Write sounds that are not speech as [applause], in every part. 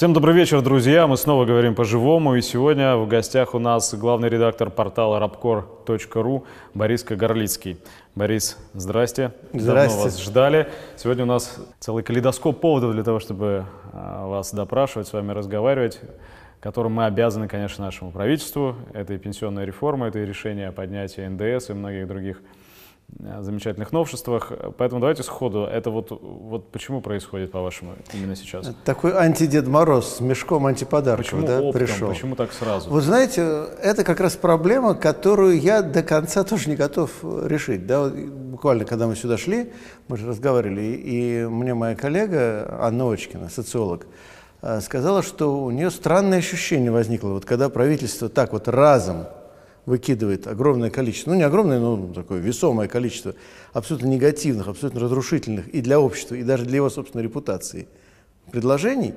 Всем добрый вечер, друзья. Мы снова говорим по-живому. И сегодня в гостях у нас главный редактор портала rapcor.ru Борис Кагарлицкий. Борис, здрасте. Здрасте. Давно вас ждали. Сегодня у нас целый калейдоскоп поводов для того, чтобы а, вас допрашивать, с вами разговаривать которым мы обязаны, конечно, нашему правительству. Это и пенсионная реформа, это и решение о поднятии НДС и многих других замечательных новшествах. Поэтому давайте сходу. Это вот, вот почему происходит, по-вашему, именно сейчас? Такой антидед Мороз с мешком антиподарков почему да, оптом? пришел. Почему так сразу? Вы знаете, это как раз проблема, которую я до конца тоже не готов решить. Да, вот буквально, когда мы сюда шли, мы же разговаривали, и мне моя коллега Анна Очкина, социолог, э, сказала, что у нее странное ощущение возникло, вот когда правительство так вот разом выкидывает огромное количество, ну не огромное, но такое весомое количество абсолютно негативных, абсолютно разрушительных и для общества, и даже для его собственной репутации предложений,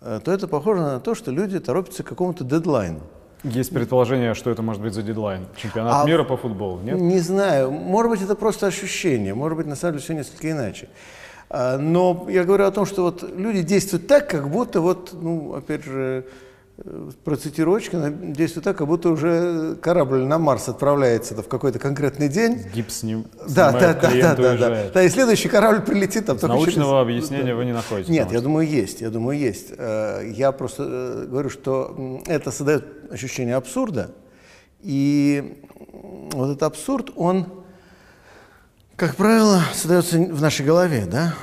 э, то это похоже на то, что люди торопятся к какому-то дедлайну. Есть предположение, что это может быть за дедлайн. Чемпионат а, мира по футболу, нет? Не знаю. Может быть, это просто ощущение. Может быть, на самом деле все несколько иначе. А, но я говорю о том, что вот люди действуют так, как будто вот, ну, опять же, процитирую Очкина, действует так, как будто уже корабль на Марс отправляется в какой-то конкретный день. Гипс с ним да, да, да, да, да, да. Да, и следующий корабль прилетит. Там, Научного через... объяснения да. вы не находите? Нет, я думаю, есть, я думаю, есть. Э, я просто э, говорю, что это создает ощущение абсурда, и вот этот абсурд, он, как правило, создается в нашей голове, да?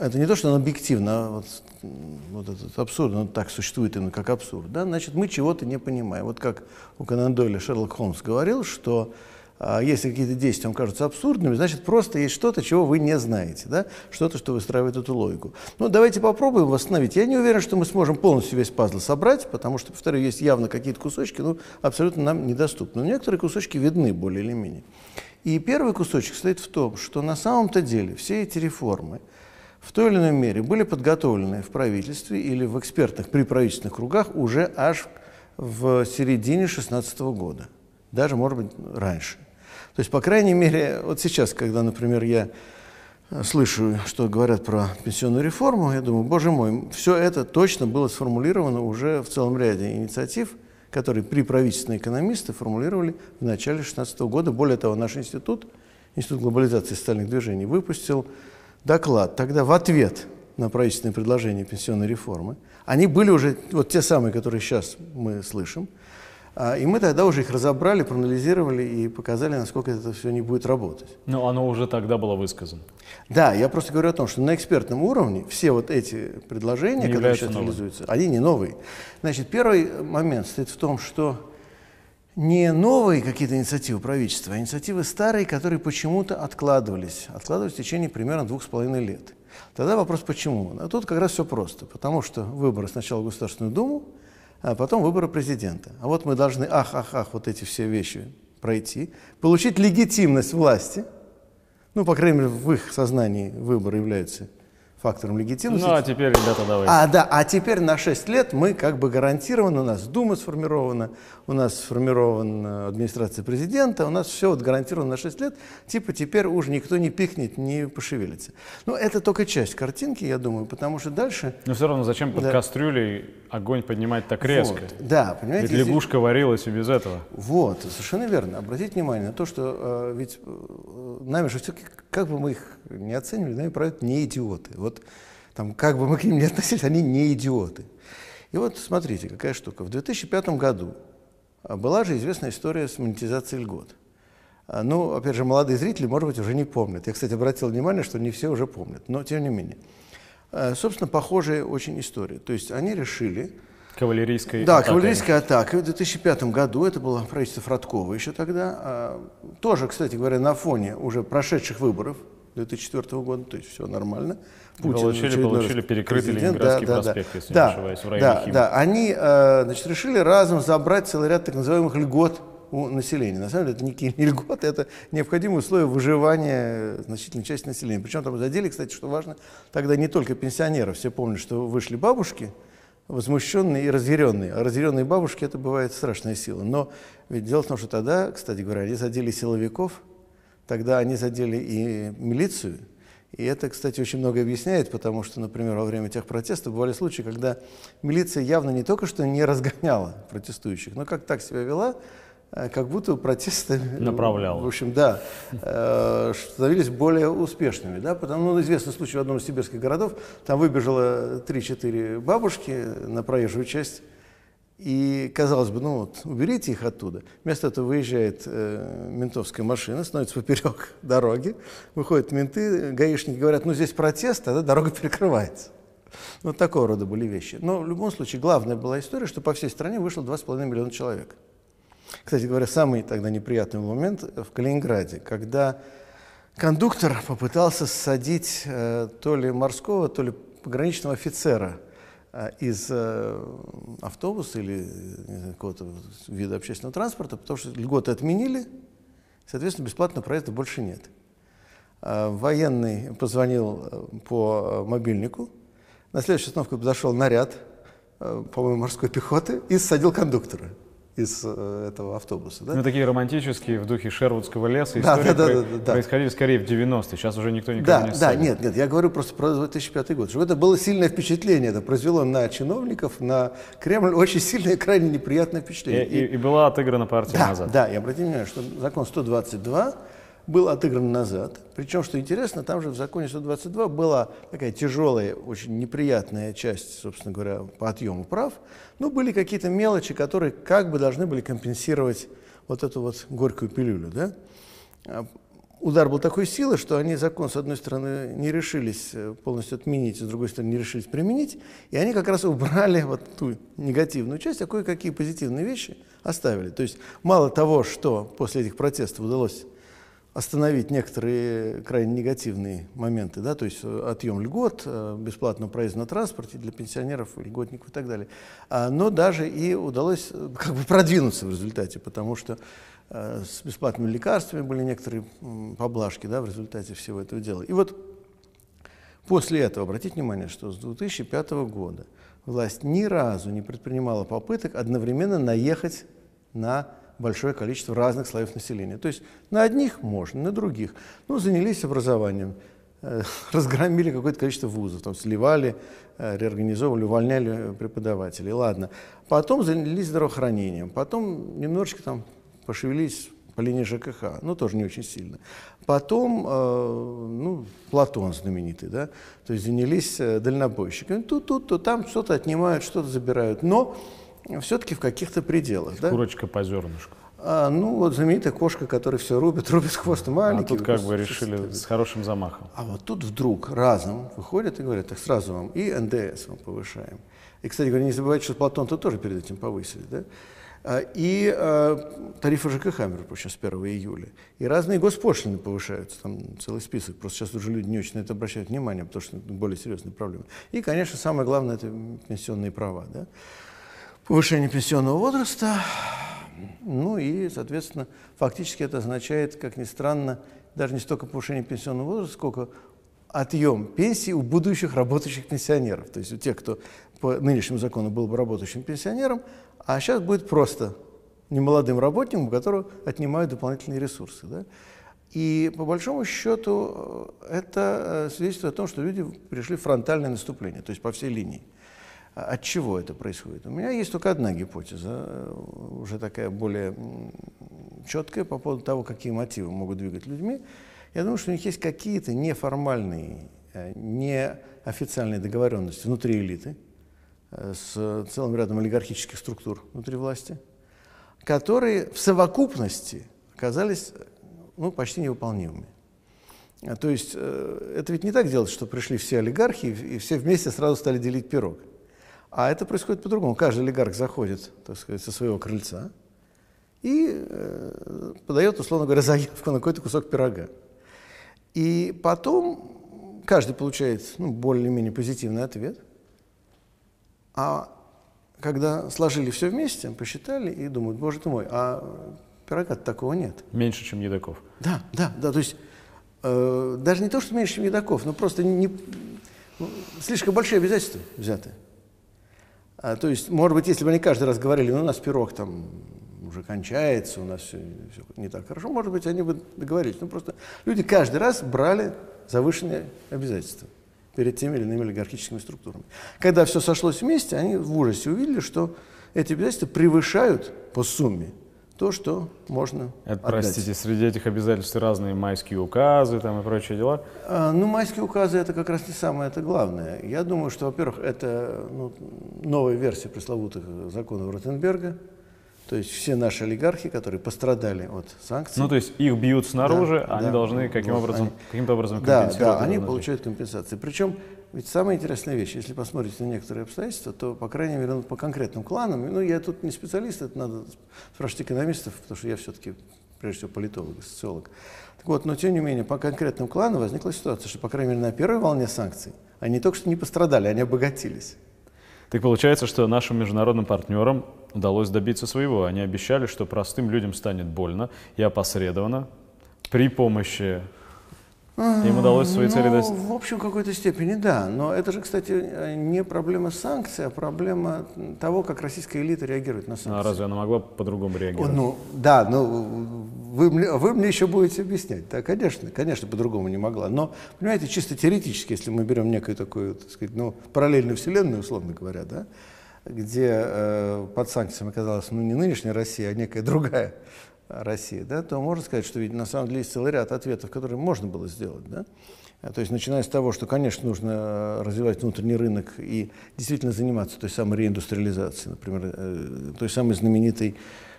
Это не то, что он объективно, а вот вот этот абсурд, он так существует именно как абсурд, да, значит, мы чего-то не понимаем. Вот как у Конан Дойля Шерлок Холмс говорил, что а, если какие-то действия вам кажутся абсурдными, значит, просто есть что-то, чего вы не знаете, да, что-то, что выстраивает эту логику. Ну, давайте попробуем восстановить. Я не уверен, что мы сможем полностью весь пазл собрать, потому что, повторю, есть явно какие-то кусочки, ну, абсолютно нам недоступны. Но некоторые кусочки видны более или менее. И первый кусочек стоит в том, что на самом-то деле все эти реформы – в той или иной мере были подготовлены в правительстве или в экспертных при правительственных кругах уже аж в середине 2016 года, даже, может быть, раньше. То есть, по крайней мере, вот сейчас, когда, например, я слышу, что говорят про пенсионную реформу, я думаю, боже мой, все это точно было сформулировано уже в целом ряде инициатив, которые при правительственные экономисты формулировали в начале 2016 года. Более того, наш институт, Институт глобализации социальных движений, выпустил доклад тогда в ответ на правительственное предложение пенсионной реформы. Они были уже вот те самые, которые сейчас мы слышим. А, и мы тогда уже их разобрали, проанализировали и показали, насколько это все не будет работать. Но оно уже тогда было высказано. Да, я просто говорю о том, что на экспертном уровне все вот эти предложения, не которые сейчас новыми. реализуются, они не новые. Значит, первый момент стоит в том, что не новые какие-то инициативы правительства, а инициативы старые, которые почему-то откладывались. Откладывались в течение примерно двух с половиной лет. Тогда вопрос почему? А тут как раз все просто. Потому что выборы сначала в Государственную Думу, а потом выборы президента. А вот мы должны, ах, ах, ах, вот эти все вещи пройти, получить легитимность власти, ну, по крайней мере, в их сознании выборы являются фактором легитимности. Ну, а теперь, ребята, давайте. А, да, а теперь на 6 лет мы как бы гарантированы, у нас Дума сформирована, у нас сформирована администрация президента, у нас все вот гарантировано на 6 лет, типа теперь уже никто не пикнет, не пошевелится. Но это только часть картинки, я думаю, потому что дальше... Но все равно зачем под да. кастрюлей огонь поднимать так резко? Вот, да, понимаете. Ведь лягушка здесь... варилась и без этого. Вот, совершенно верно. Обратите внимание на то, что э, ведь э, нами же все-таки, как бы мы их не оценивали, нами правят не идиоты. Вот там, как бы мы к ним ни относились, они не идиоты. И вот смотрите, какая штука. В 2005 году а, была же известная история с монетизацией льгот. А, ну, опять же, молодые зрители, может быть, уже не помнят. Я, кстати, обратил внимание, что не все уже помнят, но тем не менее. А, собственно, похожая очень история. То есть они решили... Кавалерийской Да, атакой. кавалерийская атака. В 2005 году, это было правительство Фродкова еще тогда, тоже, кстати говоря, на фоне уже прошедших выборов 2004 года, то есть все нормально. Путин получили, получили перекрытый Ленинградский да, проспект, да, если да, не ошибаюсь, в районе да. Да, они э, значит, решили разом забрать целый ряд так называемых льгот у населения. На самом деле это никакие не льготы, это необходимые условия выживания значительной части населения. Причем там задели, кстати, что важно, тогда не только пенсионеров. Все помнят, что вышли бабушки, возмущенные и разъяренные. А разъяренные бабушки – это бывает страшная сила. Но ведь дело в том, что тогда, кстати говоря, они задели силовиков, тогда они задели и милицию, И это, кстати, очень много объясняет, потому что, например, во время тех протестов бывали случаи, когда милиция явно не только что не разгоняла протестующих, но как так себя вела, э, как будто протесты... Направляла. В общем, да, э, становились более успешными. Да? Потому, ну, известный случай в одном из сибирских городов, там выбежало 3-4 бабушки на проезжую часть, и, казалось бы, ну вот, уберите их оттуда. Вместо этого выезжает э, ментовская машина, становится поперек [laughs] дороги, выходят менты, гаишники говорят, ну здесь протест, тогда дорога [laughs] перекрывается. Вот такого рода были вещи. Но в любом случае, главная была история, что по всей стране вышло 2,5 миллиона человек. Кстати говоря, самый тогда неприятный момент в Калининграде, когда кондуктор попытался садить э, то ли морского, то ли пограничного офицера – из э, автобуса или какого-то вида общественного транспорта, потому что льготы отменили, соответственно, бесплатного проезда больше нет. Э, военный позвонил по мобильнику, на следующей остановке подошел наряд, по-моему, морской пехоты и садил кондуктора из э, этого автобуса. Да? Ну, такие романтические в духе Шервудского леса истории да, да, да, да, да. происходили скорее в 90-е, сейчас уже никто никого да, не Да, нет, нет, я говорю просто про 2005 год, что это было сильное впечатление, это произвело на чиновников, на Кремль очень сильное, [laughs] крайне неприятное впечатление. И, и, и была отыграна партия да, назад. Да, и обратите внимание, что закон 122 был отыгран назад. Причем, что интересно, там же в законе 122 была такая тяжелая, очень неприятная часть, собственно говоря, по отъему прав. Но были какие-то мелочи, которые как бы должны были компенсировать вот эту вот горькую пилюлю. Да? А, удар был такой силы, что они закон, с одной стороны, не решились э, полностью отменить, с другой стороны, не решились применить, и они как раз убрали вот ту негативную часть, а кое-какие позитивные вещи оставили. То есть мало того, что после этих протестов удалось остановить некоторые крайне негативные моменты, да, то есть э, отъем льгот, э, бесплатного проезда на транспорте для пенсионеров, льготников и так далее. А, но даже и удалось э, как бы продвинуться в результате, потому что с бесплатными лекарствами были некоторые поблажки да, в результате всего этого дела. И вот после этого, обратите внимание, что с 2005 года власть ни разу не предпринимала попыток одновременно наехать на большое количество разных слоев населения. То есть на одних можно, на других. Ну, занялись образованием, э, [laughs] разгромили какое-то количество вузов, там сливали, э, реорганизовывали, увольняли преподавателей. Ладно. Потом занялись здравоохранением, потом немножечко там пошевелились по линии ЖКХ, но тоже не очень сильно. Потом, э, ну, Платон знаменитый, да, то есть занялись э, дальнобойщиками. Тут, тут, то там что-то отнимают, что-то забирают. Но все-таки в каких-то пределах. Да? Курочка по зернышку. А, ну, вот знаменитая кошка, которая все рубит, [laughs] рубит хвост маленький. А тут как бы решили с хорошим замахом. А вот тут вдруг разом выходят и говорят, так сразу вам и НДС вам повышаем. И, кстати говоря, не забывайте, что Платон-то тоже перед этим повысили, да? А, и а, тарифы ЖКХ, между прочим, с 1 июля. И разные госпошлины повышаются, там целый список. Просто сейчас уже люди не очень на это обращают внимание, потому что это более серьезная проблема. И, конечно, самое главное – это пенсионные права, да? Повышение пенсионного возраста, ну и, соответственно, фактически это означает, как ни странно, даже не столько повышение пенсионного возраста, сколько отъем пенсии у будущих работающих пенсионеров. То есть у тех, кто по нынешнему закону был бы работающим пенсионером, а сейчас будет просто немолодым работником, у которого отнимают дополнительные ресурсы. Да? И по большому счету это свидетельствует о том, что люди пришли в фронтальное наступление, то есть по всей линии. А от чего это происходит? У меня есть только одна гипотеза, э, уже такая более четкая по поводу того, какие мотивы могут двигать людьми. Я думаю, что у них есть какие-то неформальные, э, неофициальные договоренности внутри элиты э, с целым рядом олигархических структур внутри власти, которые в совокупности оказались ну, почти невыполнимыми. То есть это ведь не так делать, что пришли все олигархи и все вместе сразу стали делить пирог. А это происходит по-другому. Каждый олигарх заходит, так сказать, со своего крыльца и э, подает, условно говоря, [laughs] заявку на какой-то кусок пирога. И потом каждый получает ну, более-менее позитивный ответ. А когда сложили все вместе, посчитали и думают, боже ты мой, а пирога такого нет. Меньше, чем едоков. Да, да, да. То есть э, даже не то, что меньше, чем едоков, но просто не, ну, слишком большие обязательства взяты. А, то есть, может быть, если бы они каждый раз говорили, ну, у нас пирог там уже кончается, у нас все, все не так хорошо, может быть, они бы договорились. Ну, просто люди каждый раз брали завышенные обязательства перед теми или иными олигархическими структурами. Когда все сошлось вместе, они в ужасе увидели, что эти обязательства превышают по сумме то, что можно Это, отдать. простите, среди этих обязательств разные майские указы там и прочие дела? А, ну, майские указы это как раз не самое это главное. Я думаю, что, во-первых, это ну, новая версия пресловутых законов Ротенберга. То есть все наши олигархи, которые пострадали от санкций. Ну, то есть их бьют снаружи, Да, они да. должны каким Вот образом, они- каким-то образом Да, компенсировать. да, они это внутри. получают компенсации. Причем, ведь самая интересная вещь, если посмотреть на некоторые обстоятельства, то, по крайней мере, ну, по конкретным кланам, ну, я тут не специалист, это надо спрашивать экономистов, потому что я все-таки, прежде всего, политолог, социолог. Так вот, но, тем не менее, по конкретным кланам возникла ситуация, что, по крайней мере, на первой волне санкций они только что не пострадали, они обогатились. Так получается, что нашим международным партнерам удалось добиться своего. Они обещали, что простым людям станет больно и опосредованно при помощи... Им удалось свои цели ну, достичь. в общем, в какой-то степени да. Но это же, кстати, не проблема санкций, а проблема того, как российская элита реагирует на санкции. Ну, а разве она могла по-другому О, реагировать? Ну, да, ну, вы, вы мне еще будете объяснять. Да, конечно, конечно, по-другому не могла. Но, понимаете, чисто теоретически, если мы берем некую такую, так сказать, ну, параллельную вселенную, условно говоря, да, где э, под санкциями оказалась, ну, не нынешняя Россия, а некая другая Россия, да, то можно сказать, что ведь на самом деле есть целый ряд ответов, которые можно было сделать, да. А, То есть, начиная с того, что, конечно, нужно э, развивать внутренний рынок и действительно заниматься той самой реиндустриализацией, например, э, той самой знаменитой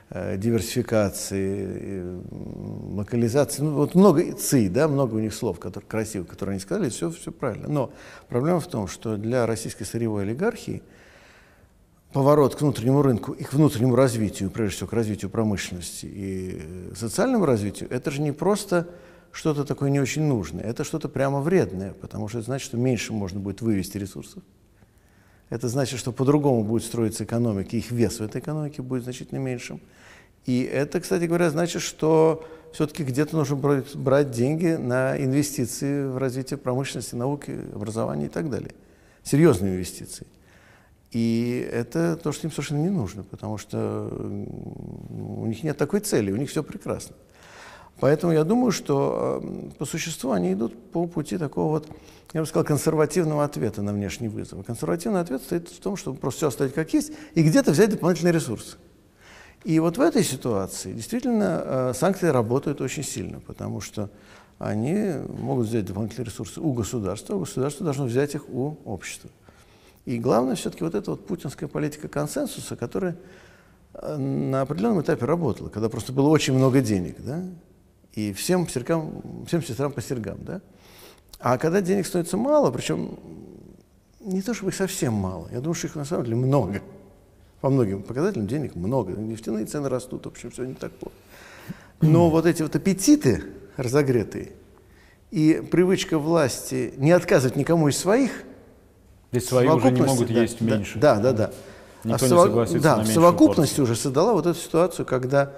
э, диверсификации, э, локализации. Ну, вот много ЦИ, да, много у них слов, которые красивых, которые они сказали, все, все правильно. Но проблема в том, что для российской сырьевой олигархии поворот к внутреннему рынку и к внутреннему развитию, прежде всего к развитию промышленности и э, социальному развитию, это же не просто что-то такое не очень нужное, это что-то прямо вредное, потому что это значит, что меньше можно будет вывести ресурсов. Это значит, что по-другому будет строиться экономика, их вес в этой экономике будет значительно меньшим. И это, кстати говоря, значит, что все-таки где-то нужно брать, брать деньги на инвестиции в развитие промышленности, науки, образования и так далее. Серьезные инвестиции. И это то, что им совершенно не нужно, потому что у них нет такой цели, у них все прекрасно. Поэтому я думаю, что э, по существу они идут по пути такого вот, я бы сказал, консервативного ответа на внешний вызов. А Консервативный ответ стоит в том, чтобы просто все оставить как есть и где-то взять дополнительные ресурсы. И вот в этой ситуации действительно э, санкции работают очень сильно, потому что они могут взять дополнительные ресурсы у государства, а государство должно взять их у общества. И главное все-таки вот эта вот путинская политика консенсуса, которая э, на определенном этапе работала, когда просто было очень много денег, да, и всем сестрам, всем сестрам по сергам, да. А когда денег становится мало, причем не то чтобы их совсем мало, я думаю, что их на самом деле много. По многим показателям денег много. Нефтяные цены растут, в общем, все не так плохо. Но вот эти вот аппетиты разогретые и привычка власти не отказывать никому из своих, Здесь свои уже не могут да, есть да, меньше. Да, да, да. Никто а не согласится да, на в совокупности порцию. уже создала вот эту ситуацию, когда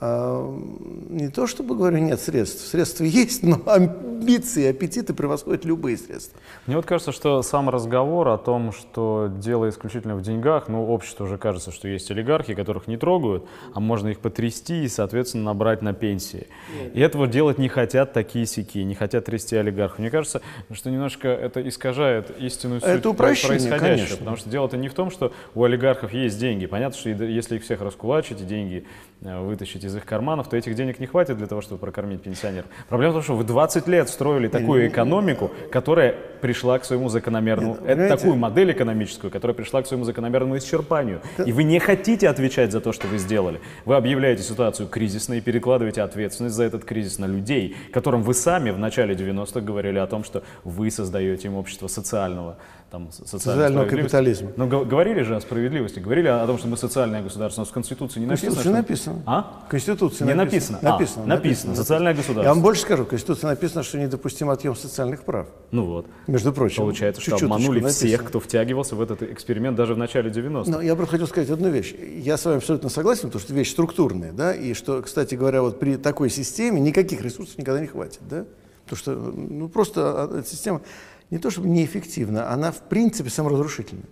не то чтобы, говорю, нет средств, средства [laughs] есть, но амбиции, аппетиты превосходят любые средства. Мне вот кажется, что сам разговор о том, что дело исключительно в деньгах, ну, обществу уже кажется, что есть олигархи, которых не трогают, а можно их потрясти и, соответственно, набрать на пенсии. И этого делать не хотят такие сики, не хотят трясти олигархов. Мне кажется, что немножко это искажает истинную суть Это происходящего. конечно. Потому что дело-то не в том, что у олигархов есть деньги. Понятно, что если их всех раскулачить и деньги э, вытащить из их карманов, то этих денег не хватит для того, чтобы прокормить пенсионеров. Проблема в том, что вы 20 лет строили такую экономику, которая пришла к своему закономерному, Нет, это такую модель экономическую, которая пришла к своему закономерному исчерпанию. И вы не хотите отвечать за то, что вы сделали. Вы объявляете ситуацию кризисной и перекладываете ответственность за этот кризис на людей, которым вы сами в начале 90-х говорили о том, что вы создаете им общество социального, там, Социального капитализма. Но г- говорили же о справедливости, говорили о том, что мы социальное государство. Нас в Конституции не написано, Конституция что... написано. А? В Конституции Не написано. написано. А, Написано, написано. Социальное государство. Я вам больше скажу, в Конституции написано, что недопустим отъем социальных прав. Ну вот. Между прочим. Получается, что обманули написано. всех, кто втягивался в этот эксперимент даже в начале 90-х. Но я просто хотел сказать одну вещь. Я с вами абсолютно согласен, потому что вещь структурная, да, и что, кстати говоря, вот при такой системе никаких ресурсов никогда не хватит, да, потому что, ну, просто а, эта система не то чтобы неэффективна, она в принципе саморазрушительна.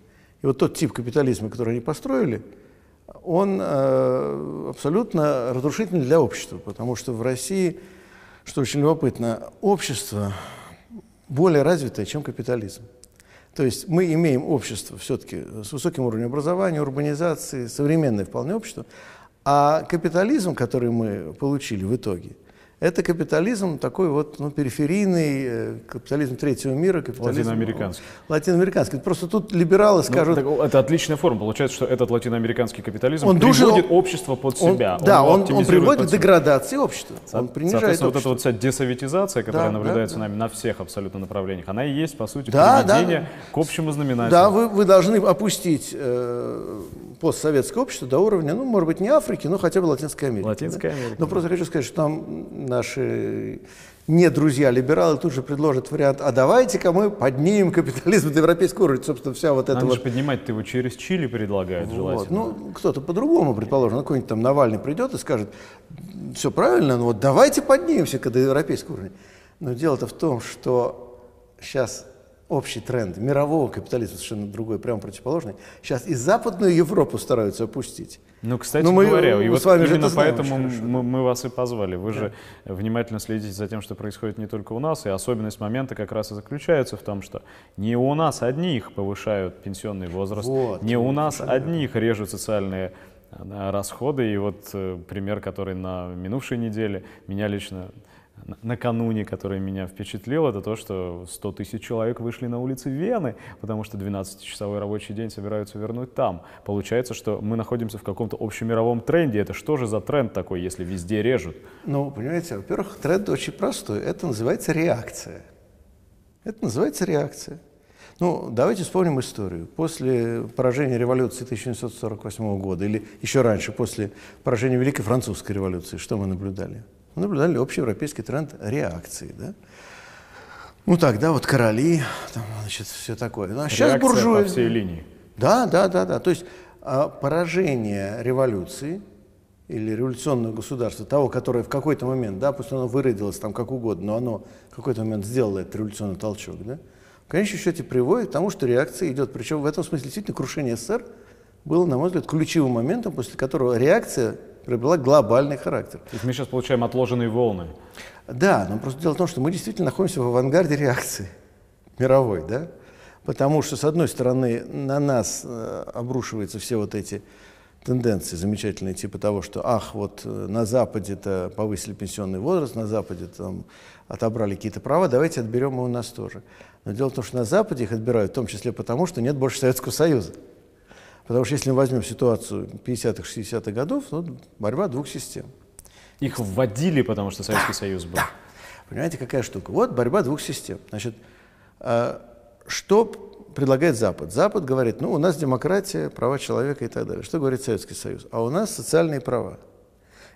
И вот тот тип капитализма, который они построили, он э, абсолютно разрушительный для общества, потому что в России, что очень любопытно, общество более развитое, чем капитализм. То есть мы имеем общество все-таки с высоким уровнем образования, урбанизации, современное вполне общество, а капитализм, который мы получили в итоге – это капитализм такой вот ну, периферийный, э, капитализм третьего мира, капитализм... Латиноамериканский. Латиноамериканский. Просто тут либералы ну, скажут... Ну, это отличная форма. Получается, что этот латиноамериканский капитализм он приводит должен, общество под себя. Он, да, он, он приводит к деградации общества. Он принижает Соответственно, общество. вот эта вот вся десоветизация, которая да, наблюдается да, нами на всех абсолютно направлениях, она и есть, по сути, да, приведение да. к общему знаменателю. Да, вы, вы должны опустить э, постсоветское общество до уровня, ну, может быть, не Африки, но хотя бы Латинской Америки. Латинская да? Америка. Но просто хочу сказать, что там наши не друзья-либералы тут же предложат вариант, а давайте-ка мы поднимем капитализм до европейского уровня. Собственно, вся вот эта Надо вот... поднимать-то его через Чили предлагают вот. желательно. Ну, кто-то по-другому, предположим, ну, какой-нибудь там Навальный придет и скажет, все правильно, ну вот давайте поднимемся до европейского уровня. Но дело-то в том, что сейчас общий тренд мирового капитализма совершенно другой, прямо противоположный. Сейчас и Западную Европу стараются опустить. Ну, кстати Но мы, говоря, и вот с вами именно поэтому мы, мы вас и позвали. Вы да. же внимательно следите за тем, что происходит не только у нас, и особенность момента как раз и заключается в том, что не у нас одних повышают пенсионный возраст, вот, не у нас одних режут социальные э, расходы. И вот э, пример, который на минувшей неделе меня лично накануне, который меня впечатлил, это то, что 100 тысяч человек вышли на улицы Вены, потому что 12-часовой рабочий день собираются вернуть там. Получается, что мы находимся в каком-то общемировом тренде. Это что же за тренд такой, если везде режут? Ну, понимаете, во-первых, тренд очень простой. Это называется реакция. Это называется реакция. Ну, давайте вспомним историю. После поражения революции 1748 года, или еще раньше, после поражения Великой Французской революции, что мы наблюдали? Мы наблюдали общий европейский тренд реакции. Да? Ну так, да, вот короли, там, значит, все такое. Ну, а сейчас Реакция буржуи. по всей линии. Да, да, да, да. То есть а, поражение революции или революционного государства, того, которое в какой-то момент, да, пусть оно выродилось там как угодно, но оно в какой-то момент сделало этот революционный толчок, да, в конечном счете приводит к тому, что реакция идет. Причем в этом смысле действительно крушение СССР было, на мой взгляд, ключевым моментом, после которого реакция приобрела глобальный характер. То есть мы сейчас получаем отложенные волны. Да, но просто дело в том, что мы действительно находимся в авангарде реакции мировой, да? Потому что, с одной стороны, на нас э, обрушиваются все вот эти тенденции замечательные, типа того, что, ах, вот э, на Западе-то повысили пенсионный возраст, на Западе там отобрали какие-то права, давайте отберем и у нас тоже. Но дело в том, что на Западе их отбирают, в том числе потому, что нет больше Советского Союза. Потому что если мы возьмем ситуацию 50-х, 60-х годов, то борьба двух систем. Их вводили, потому что Советский да, Союз был. Да. Понимаете, какая штука? Вот борьба двух систем. Значит, а, что предлагает Запад? Запад говорит, ну, у нас демократия, права человека и так далее. Что говорит Советский Союз? А у нас социальные права.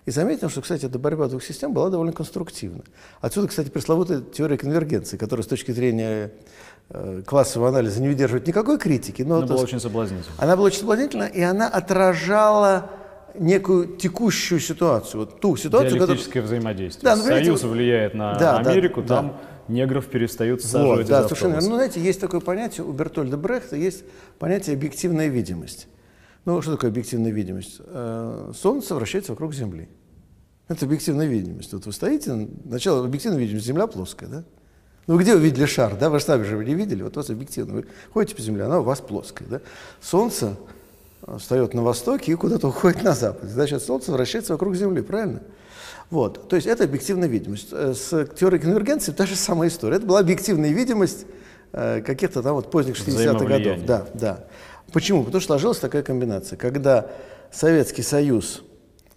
И заметим, что, кстати, эта борьба двух систем была довольно конструктивна. Отсюда, кстати, пресловутая теория конвергенции, которая с точки зрения Э, классового анализа не выдерживает никакой критики. Но она была очень соблазнительна. Она была очень соблазнительна, и она отражала некую текущую ситуацию, вот ту ситуацию, Диалектическое которая... взаимодействие. Да, ну, Союз влияет на да, Америку, да, там да. негров перестают саживать вот, Да, совершенно. Ну, знаете, есть такое понятие у Бертольда Брехта, есть понятие объективная видимость. Ну, что такое объективная видимость? Э, солнце вращается вокруг Земли. Это объективная видимость. Вот вы стоите, начало объективной видимости, Земля плоская, да? Ну, где вы видели шар, да? Вы же сами же не видели. Вот у вас объективно. Вы ходите по Земле, она у вас плоская, да? Солнце встает на востоке и куда-то уходит на запад. Значит, Солнце вращается вокруг Земли, правильно? Вот. То есть это объективная видимость. Э, с теорией конвергенции та же самая история. Это была объективная видимость э, каких-то там вот поздних 60-х годов. Да, да. Почему? Потому что сложилась такая комбинация. Когда Советский Союз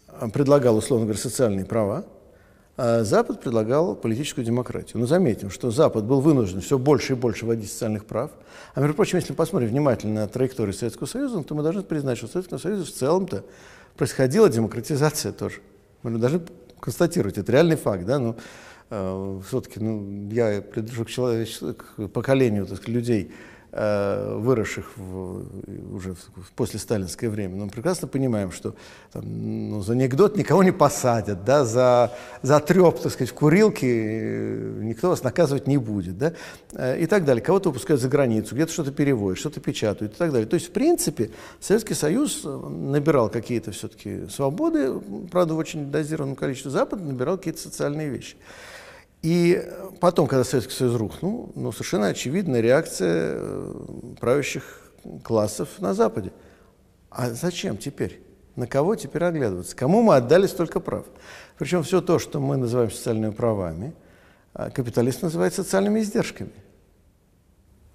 э, предлагал, условно говоря, социальные права, а Запад предлагал политическую демократию. Но заметим, что Запад был вынужден все больше и больше вводить социальных прав. А между прочим, если мы посмотрим внимательно на траекторию Советского Союза, то мы должны признать, что в Советском Союзе в целом-то происходила демократизация тоже. Мы должны констатировать, это реальный факт. Да? Но, э, все-таки ну, я принадлежу к, человеч... к поколению так сказать, людей, выросших в, уже в, после сталинское время, но мы прекрасно понимаем, что там, ну, за анекдот никого не посадят, да, за, за треп, так сказать, в курилке э, никто вас наказывать не будет, да, э, и так далее. Кого-то выпускают за границу, где-то что-то переводят, что-то печатают и так далее. То есть, в принципе, Советский Союз набирал какие-то все-таки свободы, правда, в очень дозированном количестве, Запад набирал какие-то социальные вещи. И потом, когда Советский Союз рухнул, ну, совершенно очевидная реакция э, правящих классов на Западе. А зачем теперь? На кого теперь оглядываться? Кому мы отдали столько прав? Причем все то, что мы называем социальными правами, а капиталист называет социальными издержками.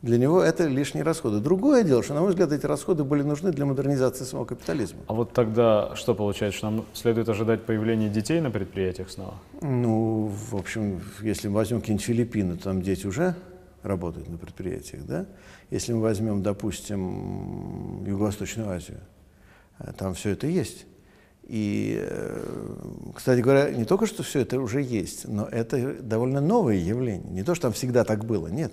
Для него это лишние расходы. Другое дело, что, на мой взгляд, эти расходы были нужны для модернизации самого капитализма. А вот тогда что получается, что нам следует ожидать появления детей на предприятиях снова? Ну, в общем, если мы возьмем какие-нибудь Филиппины, там дети уже работают на предприятиях, да? Если мы возьмем, допустим, Юго-Восточную Азию, э, там все это есть. И, э, кстати говоря, не только что все это уже есть, но это довольно новое явление. Не то, что там всегда так было, нет.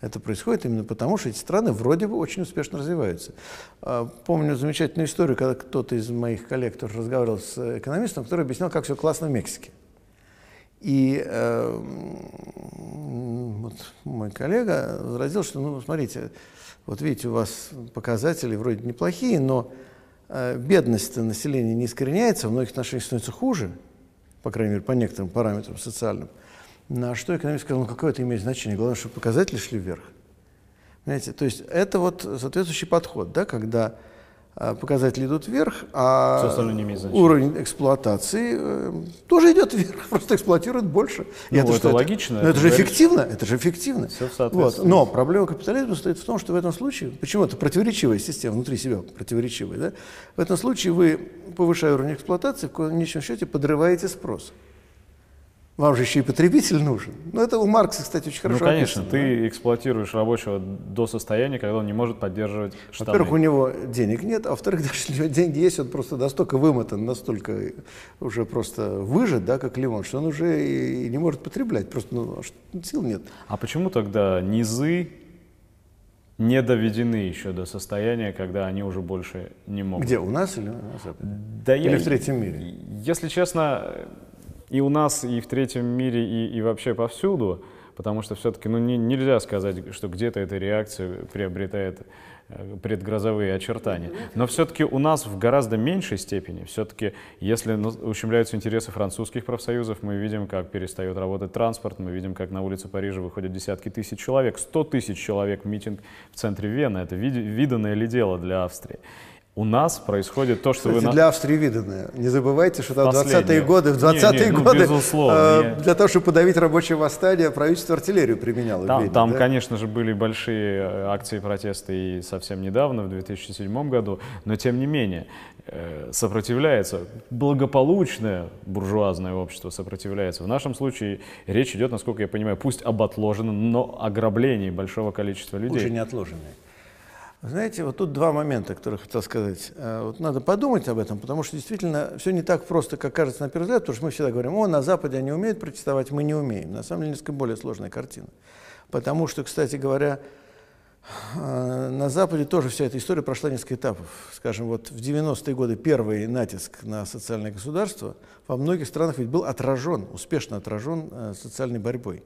Это происходит именно потому, что эти страны вроде бы очень успешно развиваются. А, помню замечательную историю, когда кто-то из моих коллег тоже разговаривал с экономистом, который объяснял, как все классно в Мексике. И э, вот мой коллега возразил, что, ну, смотрите, вот видите, у вас показатели вроде неплохие, но э, бедность населения не искореняется, в многих отношениях становится хуже, по крайней мере, по некоторым параметрам социальным. На что экономист сказал, ну какое это имеет значение, главное, чтобы показатели шли вверх. Понимаете? То есть это вот соответствующий подход, да, когда а, показатели идут вверх, а уровень эксплуатации э, тоже идет вверх, [laughs] просто эксплуатируют больше. Ну, это, это логично. Это, это же эффективно, это же эффективно. Все вот. Но проблема капитализма стоит в том, что в этом случае, почему это противоречивая система, внутри себя противоречивая, да? в этом случае вы, повышая уровень эксплуатации, в конечном счете подрываете спрос. Вам же еще и потребитель нужен. Ну, это у Маркса, кстати, очень хорошо Ну, конечно, описано, ты да? эксплуатируешь рабочего до состояния, когда он не может поддерживать штаны. Во-первых, у него денег нет, а во-вторых, [laughs] даже у него деньги есть, он просто настолько вымотан, настолько уже просто выжат, да, как лимон, что он уже и не может потреблять, просто ну, а сил нет. А почему тогда низы не доведены еще до состояния, когда они уже больше не могут? Где, у нас или на Западе? Да или я, в третьем мире? Если честно, и у нас, и в третьем мире, и, и вообще повсюду, потому что все-таки ну, не, нельзя сказать, что где-то эта реакция приобретает э, предгрозовые очертания. Но все-таки у нас в гораздо меньшей степени, все-таки если ущемляются интересы французских профсоюзов, мы видим, как перестает работать транспорт, мы видим, как на улице Парижа выходят десятки тысяч человек, сто тысяч человек митинг в центре Вены. Это виданное ли дело для Австрии? У нас происходит то, что Кстати, вы... для Австрии виданное. Не забывайте, что там 20-е годы, в 20-е ну, годы э, для того, чтобы подавить рабочее восстание, правительство артиллерию применяло. Там, Видно, там да? конечно же, были большие э, акции протеста и совсем недавно, в 2007 году, но тем не менее э, сопротивляется, благополучное буржуазное общество сопротивляется. В нашем случае речь идет, насколько я понимаю, пусть об отложенном, но ограблении большого количества людей. Уже не отложенное. Знаете, вот тут два момента, которые хотел сказать. Э, вот надо подумать об этом, потому что действительно все не так просто, как кажется на первый взгляд, потому что мы всегда говорим, о, на Западе они умеют протестовать, мы не умеем. На самом деле несколько более сложная картина. Потому что, кстати говоря, э, на Западе тоже вся эта история прошла несколько этапов. Скажем, вот в 90-е годы первый натиск на социальное государство во многих странах ведь был отражен, успешно отражен э, социальной борьбой.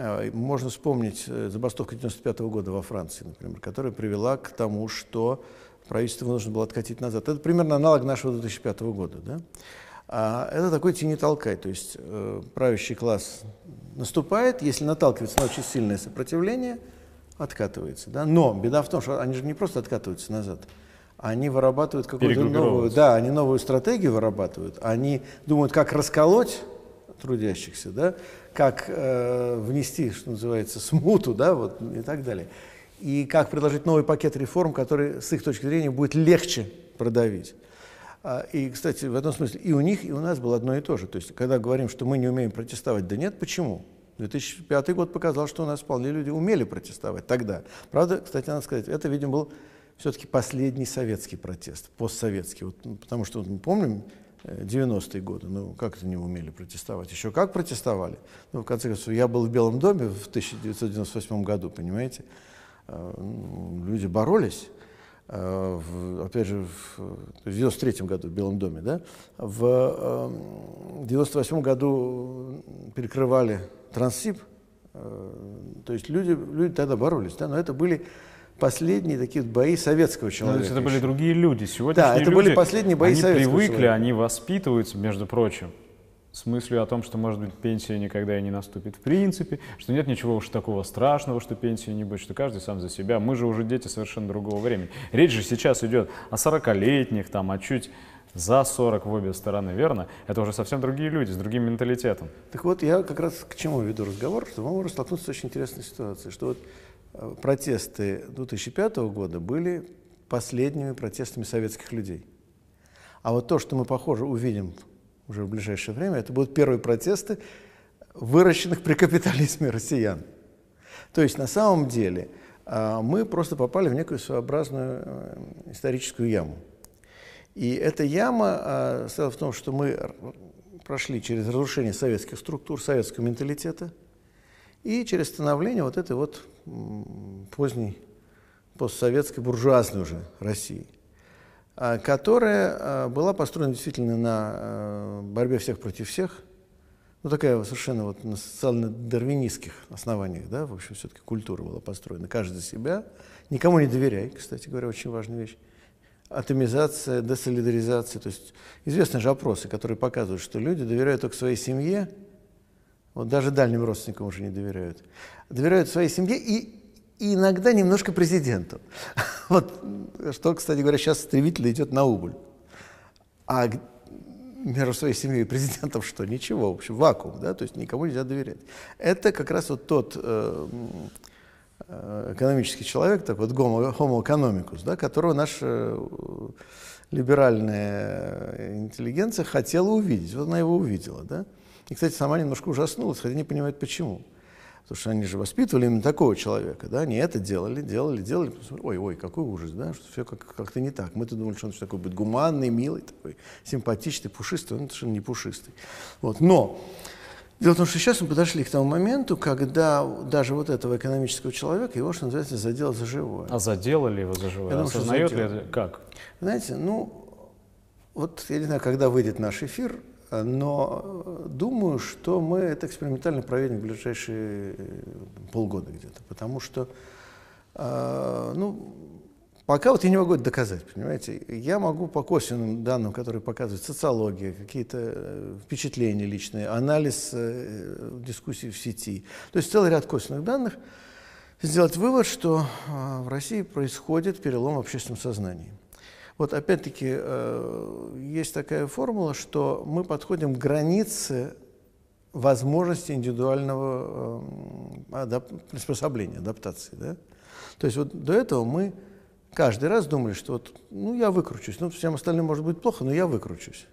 А, можно вспомнить э, забастовку 1995 года во Франции, например, которая привела к тому, что правительство нужно было откатить назад. Это примерно аналог нашего 2005 года. Да? А это такой тени-толкай, то есть э, правящий класс наступает, если наталкивается на очень сильное сопротивление, откатывается. Да? Но беда в том, что они же не просто откатываются назад, они вырабатывают какую-то новую, да, они новую стратегию вырабатывают, они думают, как расколоть трудящихся, да, как э, внести, что называется, смуту, да, вот, и так далее. И как предложить новый пакет реформ, который, с их точки зрения, будет легче продавить. А, и, кстати, в этом смысле и у них, и у нас было одно и то же. То есть, когда говорим, что мы не умеем протестовать, да нет, почему? 2005 год показал, что у нас вполне люди умели протестовать тогда. Правда, кстати, надо сказать, это, видимо, был все-таки последний советский протест, постсоветский. Вот, потому что, мы помним, 90-е годы. Ну, как это не умели протестовать? Еще как протестовали? Ну, в конце концов, я был в Белом доме в 1998 году, понимаете? э, люди боролись, э, в, опять же, в 93 году в Белом доме, да, в 98 году перекрывали Транссиб, то есть люди, люди тогда боролись, да, но это были последние такие бои советского человека. Ну, это были другие люди. Сегодняшние да, это люди, были последние бои они советского привыкли, человека. они воспитываются, между прочим, с мыслью о том, что, может быть, пенсия никогда и не наступит в принципе, что нет ничего уж такого страшного, что пенсии не будет, что каждый сам за себя. Мы же уже дети совершенно другого времени. Речь же сейчас идет о 40-летних, там, о чуть за 40 в обе стороны, верно? Это уже совсем другие люди, с другим менталитетом. Так вот, я как раз к чему веду разговор, что мы можем столкнуться с очень интересной ситуацией, что вот протесты 2005 года были последними протестами советских людей. А вот то, что мы, похоже, увидим уже в ближайшее время, это будут первые протесты выращенных при капитализме россиян. То есть на самом деле э, мы просто попали в некую своеобразную э, историческую яму. И эта яма э, состояла в том, что мы прошли через разрушение советских структур, советского менталитета и через становление вот этой вот поздней постсоветской буржуазной уже России, а, которая а, была построена действительно на а, борьбе всех против всех, ну такая совершенно вот на социально-дарвинистских основаниях, да, в общем, все-таки культура была построена, каждый за себя, никому не доверяй, кстати говоря, очень важная вещь атомизация, десолидаризация. То есть известны же опросы, которые показывают, что люди доверяют только своей семье, вот даже дальним родственникам уже не доверяют. Доверяют своей семье и, и иногда немножко президенту. [laughs] Вот, что, кстати говоря, сейчас стремительно идет на убыль. А между своей семьей и президентом что? Ничего, в общем, вакуум, да, то есть никому нельзя доверять. Это как раз вот тот э, Э, экономический человек, так вот homo, economicus, да, которого наша э, либеральная интеллигенция хотела увидеть. Вот она его увидела. Да? И, кстати, сама немножко ужаснулась, хотя не понимает почему. Потому что они же воспитывали именно такого человека, да, они это делали, делали, делали, ой, ой, какой ужас, да, что все как- как-то не так. Мы-то думали, что он такой будет гуманный, милый, такой симпатичный, пушистый, он совершенно не пушистый. Вот. Но Дело в том, что сейчас мы подошли к тому моменту, когда даже вот этого экономического человека, его, что называется, задел за живое. А заделали его за живое? Думаю, что Осознает ли это? Как? Знаете, ну, вот я не знаю, когда выйдет наш эфир, но э, думаю, что мы это экспериментально проверим в ближайшие э, полгода где-то, потому что, э, ну, пока вот я не могу это доказать, понимаете. Я могу по косвенным данным, которые показывают социология, какие-то э, впечатления личные, анализ э, дискуссий в сети, то есть целый ряд косвенных данных, сделать вывод, что в России происходит перелом в общественном сознании. Вот опять-таки э, есть такая формула, что мы подходим к границе возможности индивидуального э, адап- приспособления, адаптации. Да? То есть вот до этого мы каждый раз думали, что вот, ну я выкручусь, ну всем остальным может быть плохо, но я выкручусь.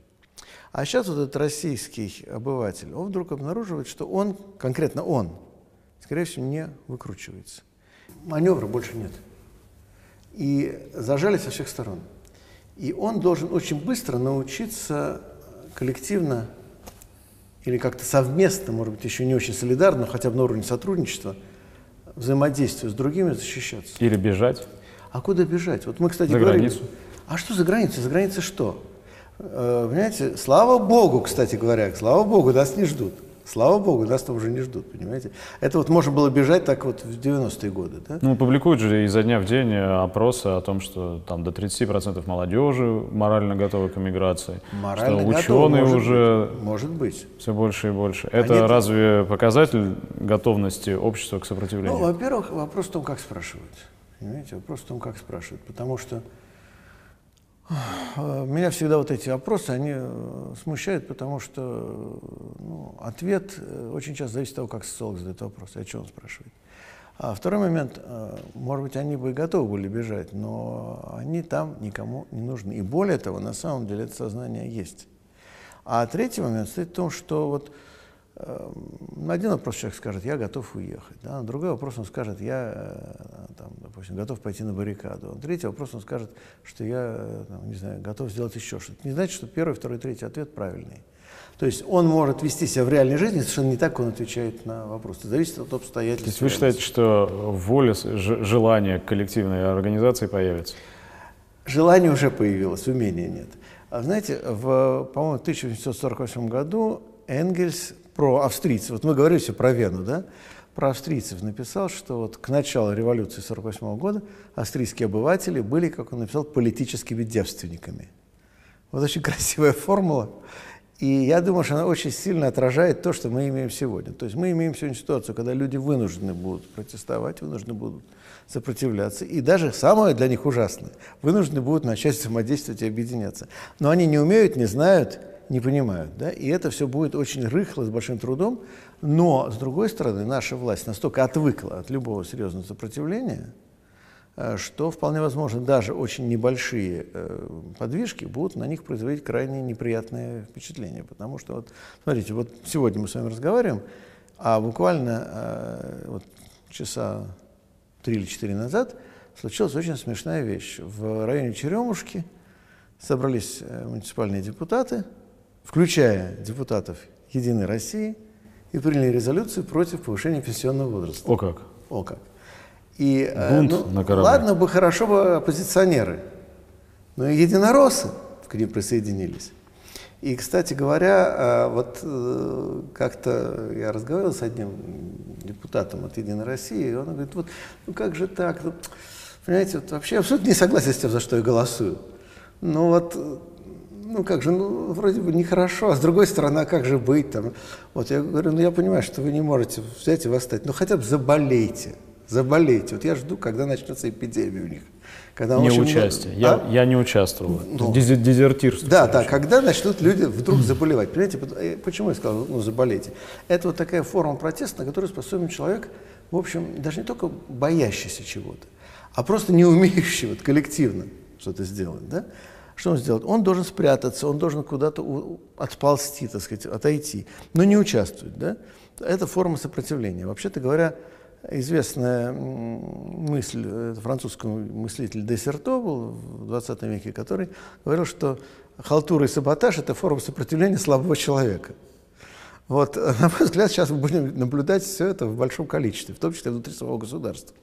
А сейчас вот этот российский обыватель, он вдруг обнаруживает, что он, конкретно он, скорее всего, не выкручивается. Маневра больше нет. И зажали со всех сторон. И он должен очень быстро научиться коллективно или как-то совместно, может быть, еще не очень солидарно, но хотя бы на уровне сотрудничества, взаимодействия с другими защищаться. Или бежать? А куда бежать? Вот мы, кстати, За говорили, границу. А что за граница? За границей что? Э, Понимаете, слава Богу, кстати говоря, слава Богу, нас не ждут. Слава Богу, нас там уже не ждут, понимаете? Это вот можно было бежать так вот в 90-е годы, да? Ну, публикуют же изо дня в день э, опросы о том, что там до 30% молодежи морально готовы к эмиграции, Морально что готовы, ученые может уже быть. Может быть. все больше и больше. Это Они- разве показатель готовности общества к Ну, сопротивлению? во-первых, вопрос в том, как спрашивают. Понимаете, вопрос в том, как спрашивают. Потому что меня всегда вот эти вопросы, они э, смущают, потому что э, ну, ответ э, очень часто зависит от того, как социолог задает вопрос, и о чем он спрашивает. А второй момент, может быть, они бы и готовы были бежать, но они там никому не нужны. И более того, на самом деле это сознание есть. А третий момент стоит в том, что вот на один вопрос человек скажет, я готов уехать. Да? На другой вопрос он скажет, я э, там, допустим, готов пойти на баррикаду. А третий вопрос он скажет, что я, э, там, не знаю, готов сделать еще что-то. Не значит, что первый, второй, третий ответ правильный. То есть он может вести себя в реальной жизни совершенно не так, как он отвечает на вопрос. Это зависит от обстоятельств. То есть вы считаете, что воля, желание коллективной организации появится? Желание уже появилось, умения нет. А знаете, в, по-моему, 1848 году Энгельс про австрийцев, вот мы говорили все про Вену, да, про австрийцев написал, что вот к началу революции 1948 года австрийские обыватели были, как он написал, политическими девственниками. Вот очень [laughs] красивая формула. И я думаю, что она очень сильно отражает то, что мы имеем сегодня. То есть мы имеем сегодня ситуацию, когда люди вынуждены будут протестовать, вынуждены будут сопротивляться. И даже самое для них ужасное, вынуждены будут начать взаимодействовать и объединяться. Но они не умеют, не знают, не понимают. Да? И это все будет очень рыхло, с большим трудом. Но, с другой стороны, наша власть настолько отвыкла от любого серьезного сопротивления – Э, что вполне возможно даже очень небольшие э, подвижки будут на них производить крайне неприятное впечатление. Потому что, вот, смотрите, вот сегодня мы с вами разговариваем, а буквально э, вот, часа три или четыре назад случилась очень смешная вещь. В районе Черемушки собрались муниципальные депутаты, включая депутатов «Единой России», и приняли резолюцию против повышения пенсионного возраста. О как! О как! И, э, Бунт ну, на корабле. Ладно бы, хорошо бы оппозиционеры, но и единороссы к ним присоединились. И, кстати говоря, э, вот э, как-то я разговаривал с одним депутатом от «Единой России», и он говорит, вот, ну как же так, ну, понимаете, вот вообще абсолютно не согласен с тем, за что я голосую. Ну вот, ну как же, ну вроде бы нехорошо, а с другой стороны, а как же быть там? Вот я говорю, ну я понимаю, что вы не можете взять и восстать, но хотя бы заболейте заболейте. Вот я жду, когда начнется эпидемия у них. Когда, не общем, участие. Ну, я, а? я не участвовал. Ну, Дезертирство. Да, да, когда начнут люди вдруг заболевать. Понимаете, э, почему я сказал, ну, заболейте? Это вот такая форма протеста, на которую способен человек, в общем, даже не только боящийся чего-то, а просто не умеющий вот, коллективно что-то сделать. Да? Что он сделает? Он должен спрятаться, он должен куда-то отползти, так сказать, отойти, но не участвовать. Да? Это форма сопротивления. Вообще-то говоря, известная мысль французского мыслителя Десерто был в 20 веке, который говорил, что халтура и саботаж – это форма сопротивления слабого человека. Вот, [laughs] на мой взгляд, сейчас мы будем наблюдать все это в большом количестве, в том числе внутри самого государства.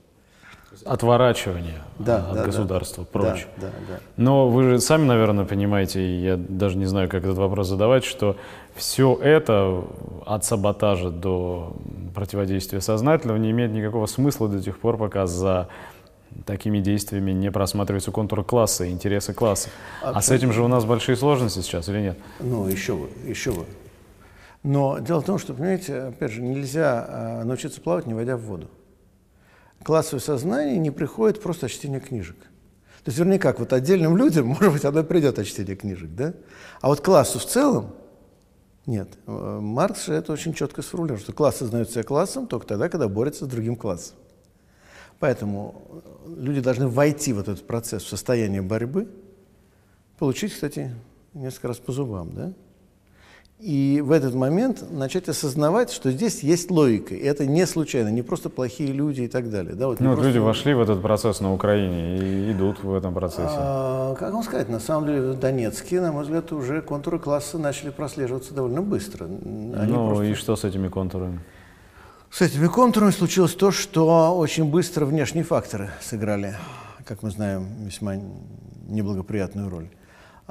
Отворачивание да, от да, государства, да, прочь. Да, да, да. Но вы же сами, наверное, понимаете, я даже не знаю, как этот вопрос задавать, что все это от саботажа до противодействия сознательного не имеет никакого смысла до тех пор, пока за такими действиями не просматриваются контуры класса, интересы класса. Абсолютно. А с этим же у нас большие сложности сейчас или нет? Ну, еще бы, еще бы. Но дело в том, что, понимаете, опять же, нельзя а, научиться плавать, не войдя в воду. Классовое сознание не приходит просто от чтения книжек. То есть, вернее, как, вот отдельным людям, [laughs] может быть, оно придет от чтения книжек, да? А вот классу в целом нет. Э, Маркс же это очень четко сформулировал, что класс сознает себя классом только тогда, когда борется с другим классом. Поэтому э, люди должны войти в этот процесс в состояние борьбы, получить, кстати, несколько раз по зубам, да? И в этот момент начать осознавать, что здесь есть логика. И это не случайно, не просто плохие люди и так далее. Да, вот ну, просто... люди вошли в этот процесс на Украине и идут в этом процессе. А, как вам сказать, на самом деле в Донецке, на мой взгляд, уже контуры класса начали прослеживаться довольно быстро. Они ну просто... и что с этими контурами? С этими контурами случилось то, что очень быстро внешние факторы сыграли, как мы знаем, весьма неблагоприятную роль.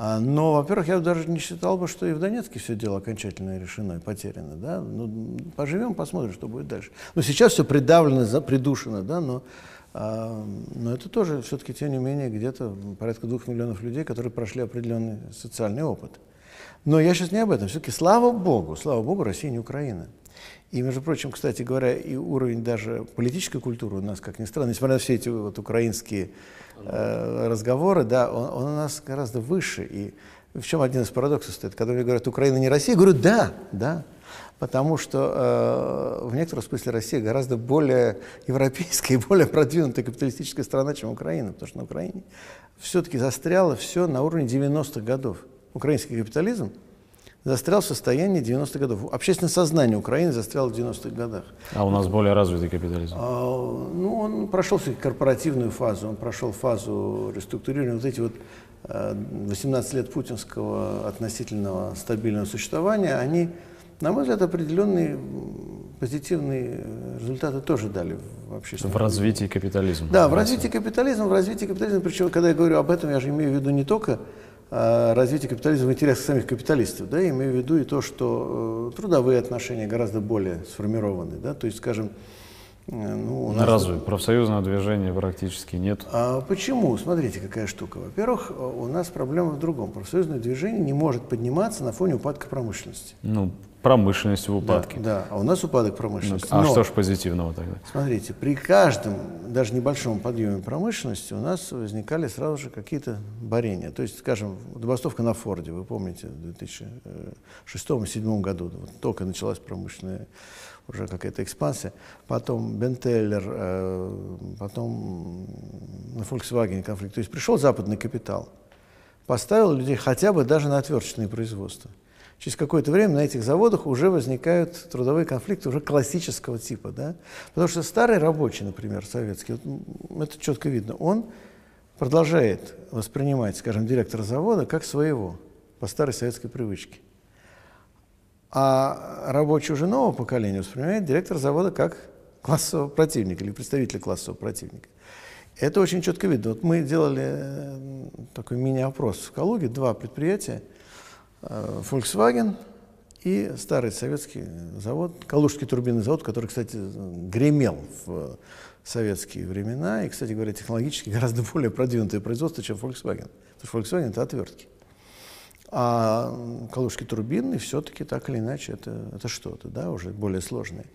А, но, во-первых, я даже не считал бы, что и в Донецке все дело окончательно решено и потеряно. Да? Ну, поживем, посмотрим, что будет дальше. Но сейчас все придавлено, придушено, да, но, а, но это тоже все-таки, тем не менее, где-то порядка двух миллионов людей, которые прошли определенный социальный опыт. Но я сейчас не об этом. Все-таки, слава Богу, слава Богу, Россия не Украина. И, между прочим, кстати говоря, и уровень даже политической культуры у нас, как ни странно, несмотря на все эти вот украинские э, разговоры, да, он, он у нас гораздо выше. И в чем один из парадоксов стоит? Когда мне говорят, Украина не Россия, я говорю, да, да. Потому что э, в некотором смысле Россия гораздо более европейская и более продвинутая капиталистическая страна, чем Украина. Потому что на Украине все-таки застряло все на уровне 90-х годов. Украинский капитализм застрял в состоянии 90-х годов. Общественное сознание Украины застряло в 90-х годах. А у нас более развитый капитализм? А, ну, он прошел корпоративную фазу, он прошел фазу реструктурирования. Вот эти вот 18 лет путинского относительного стабильного существования, они, на мой взгляд, определенные позитивные результаты тоже дали в общественном. В развитии капитализма. Да, в развитии капитализма, в развитии капитализма. Причем, когда я говорю об этом, я же имею в виду не только а, развитие капитализма в интересах самих капиталистов, да, я имею в виду и то, что э, трудовые отношения гораздо более сформированы, да, то есть, скажем, э, ну, у нас... Разве профсоюзного движения практически нет? А почему? Смотрите, какая штука. Во-первых, у нас проблема в другом. Профсоюзное движение не может подниматься на фоне упадка промышленности. Ну, Промышленность в упадке. Да, да, а у нас упадок промышленности. Ну, а Но, что ж позитивного тогда? Смотрите, при каждом, даже небольшом подъеме промышленности у нас возникали сразу же какие-то борения. То есть, скажем, забастовка на Форде, вы помните, в 2006-2007 году, вот только началась промышленная уже какая-то экспансия. Потом Бентеллер, э, потом на Volkswagen конфликт. То есть пришел западный капитал, поставил людей хотя бы даже на отверточные производства через какое-то время на этих заводах уже возникают трудовые конфликты уже классического типа. Да? Потому что старый рабочий, например, советский, вот это четко видно, он продолжает воспринимать, скажем, директора завода как своего, по старой советской привычке. А рабочий уже нового поколения воспринимает директора завода как классового противника или представителя классового противника. Это очень четко видно. Вот мы делали э, такой мини-опрос в Калуге, два предприятия – Volkswagen и старый советский завод, Калужский турбинный завод, который, кстати, гремел в советские времена и, кстати говоря, технологически [laughs] гораздо более продвинутое производство, чем Volkswagen. Потому что Volkswagen – это отвертки. А Калужский турбинный все-таки так или иначе это, это что-то, да, уже более сложное.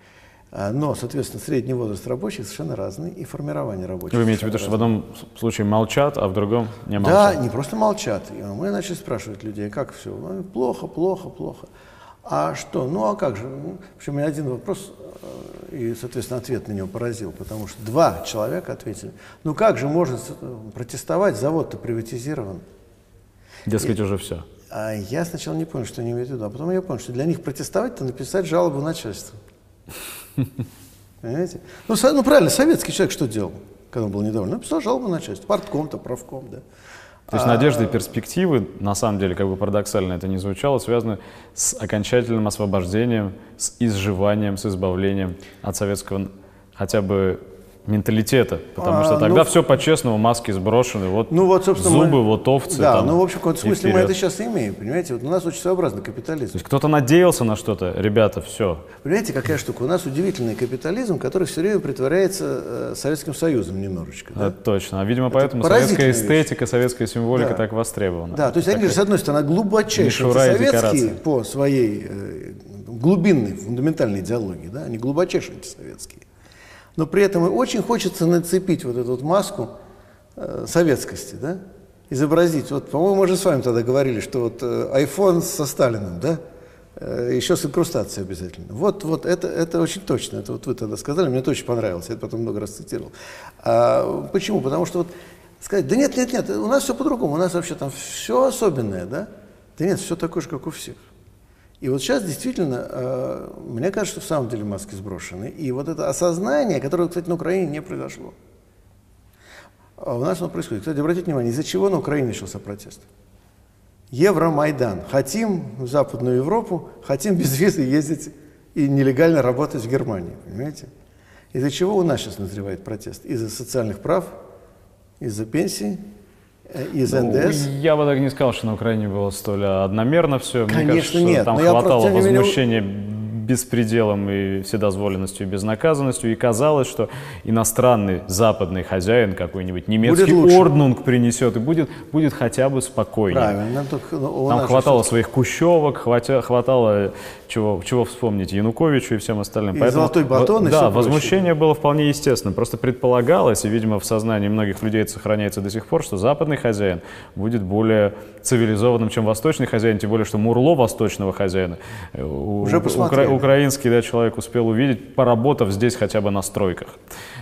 А, но, соответственно, средний возраст рабочих совершенно разный, и формирование рабочих. Вы имеете в виду, что в одном случае молчат, а в другом не молчат? Да, не просто молчат. И мы начали спрашивать людей, как все? Ну, плохо, плохо, плохо. А что? Ну, а как же? Ну, в общем, меня один вопрос, э, и, соответственно, ответ на него поразил, потому что два человека ответили. Ну, как же можно э, протестовать, завод-то приватизирован? Дескать, и, уже все. А я сначала не понял, что они имеют в виду, а потом я понял, что для них протестовать – это написать жалобу начальству. [laughs] Понимаете? Ну, ну, правильно, советский человек что делал, когда он был недоволен? Написал жалобу на начальство, партком-то, правком, да. То есть а, надежды и перспективы, на самом деле, как бы парадоксально это не звучало, связаны с окончательным освобождением, с изживанием, с избавлением от советского хотя бы менталитета, потому а, что тогда ну, все по-честному, маски сброшены, вот, ну, вот зубы, мы, вот овцы. Да, там, ну, в общем, в каком-то смысле мы это сейчас имеем, понимаете, вот у нас очень своеобразный капитализм. То есть кто-то надеялся на что-то, ребята, все. Понимаете, какая штука? У нас удивительный капитализм, который все время притворяется э, Советским Союзом немножечко. Да? Это точно, а видимо, это поэтому советская эстетика, вещь. советская символика да. так востребована. Да, то есть они же, с одной стороны, глубочайшие советские по своей э, глубинной, фундаментальной идеологии, да, они глубочайшие антисоветские но при этом и очень хочется нацепить вот эту вот маску э, советскости, да, изобразить. Вот, по-моему, мы же с вами тогда говорили, что вот э, iPhone со Сталиным, да, э, еще с инкрустацией обязательно. Вот, вот это, это очень точно, это вот вы тогда сказали, мне это очень понравилось, я это потом много раз цитировал. А, почему? Потому что вот сказать, да нет, нет, нет, у нас все по-другому, у нас вообще там все особенное, да? Да нет, все такое же, как у всех. И вот сейчас действительно, э, мне кажется, что в самом деле маски сброшены. И вот это осознание, которое, кстати, на Украине не произошло. А у нас оно происходит. Кстати, обратите внимание, из-за чего на Украине начался протест? Евромайдан. Хотим в Западную Европу, хотим без визы ездить и нелегально работать в Германии. Понимаете? Из-за чего у нас сейчас назревает протест? Из-за социальных прав, из-за пенсий, из НДС. Ну, я бы так не сказал, что на Украине было столь одномерно все. Конечно, Мне кажется, нет. Там хватало возмущения беспределом и вседозволенностью и безнаказанностью, и казалось, что иностранный западный хозяин какой-нибудь немецкий орднунг принесет и будет, будет хотя бы спокойнее. Правильно. Нам хватало своих кущевок, хватало, хватало чего, чего вспомнить Януковичу и всем остальным. И Поэтому, золотой батон, и Да, возмущение было вполне естественно. Просто предполагалось, и, видимо, в сознании многих людей это сохраняется до сих пор, что западный хозяин будет более цивилизованным, чем восточный хозяин, тем более, что Мурло восточного хозяина. Э, Уже посмотрели украинский да, человек успел увидеть, поработав здесь хотя бы на стройках.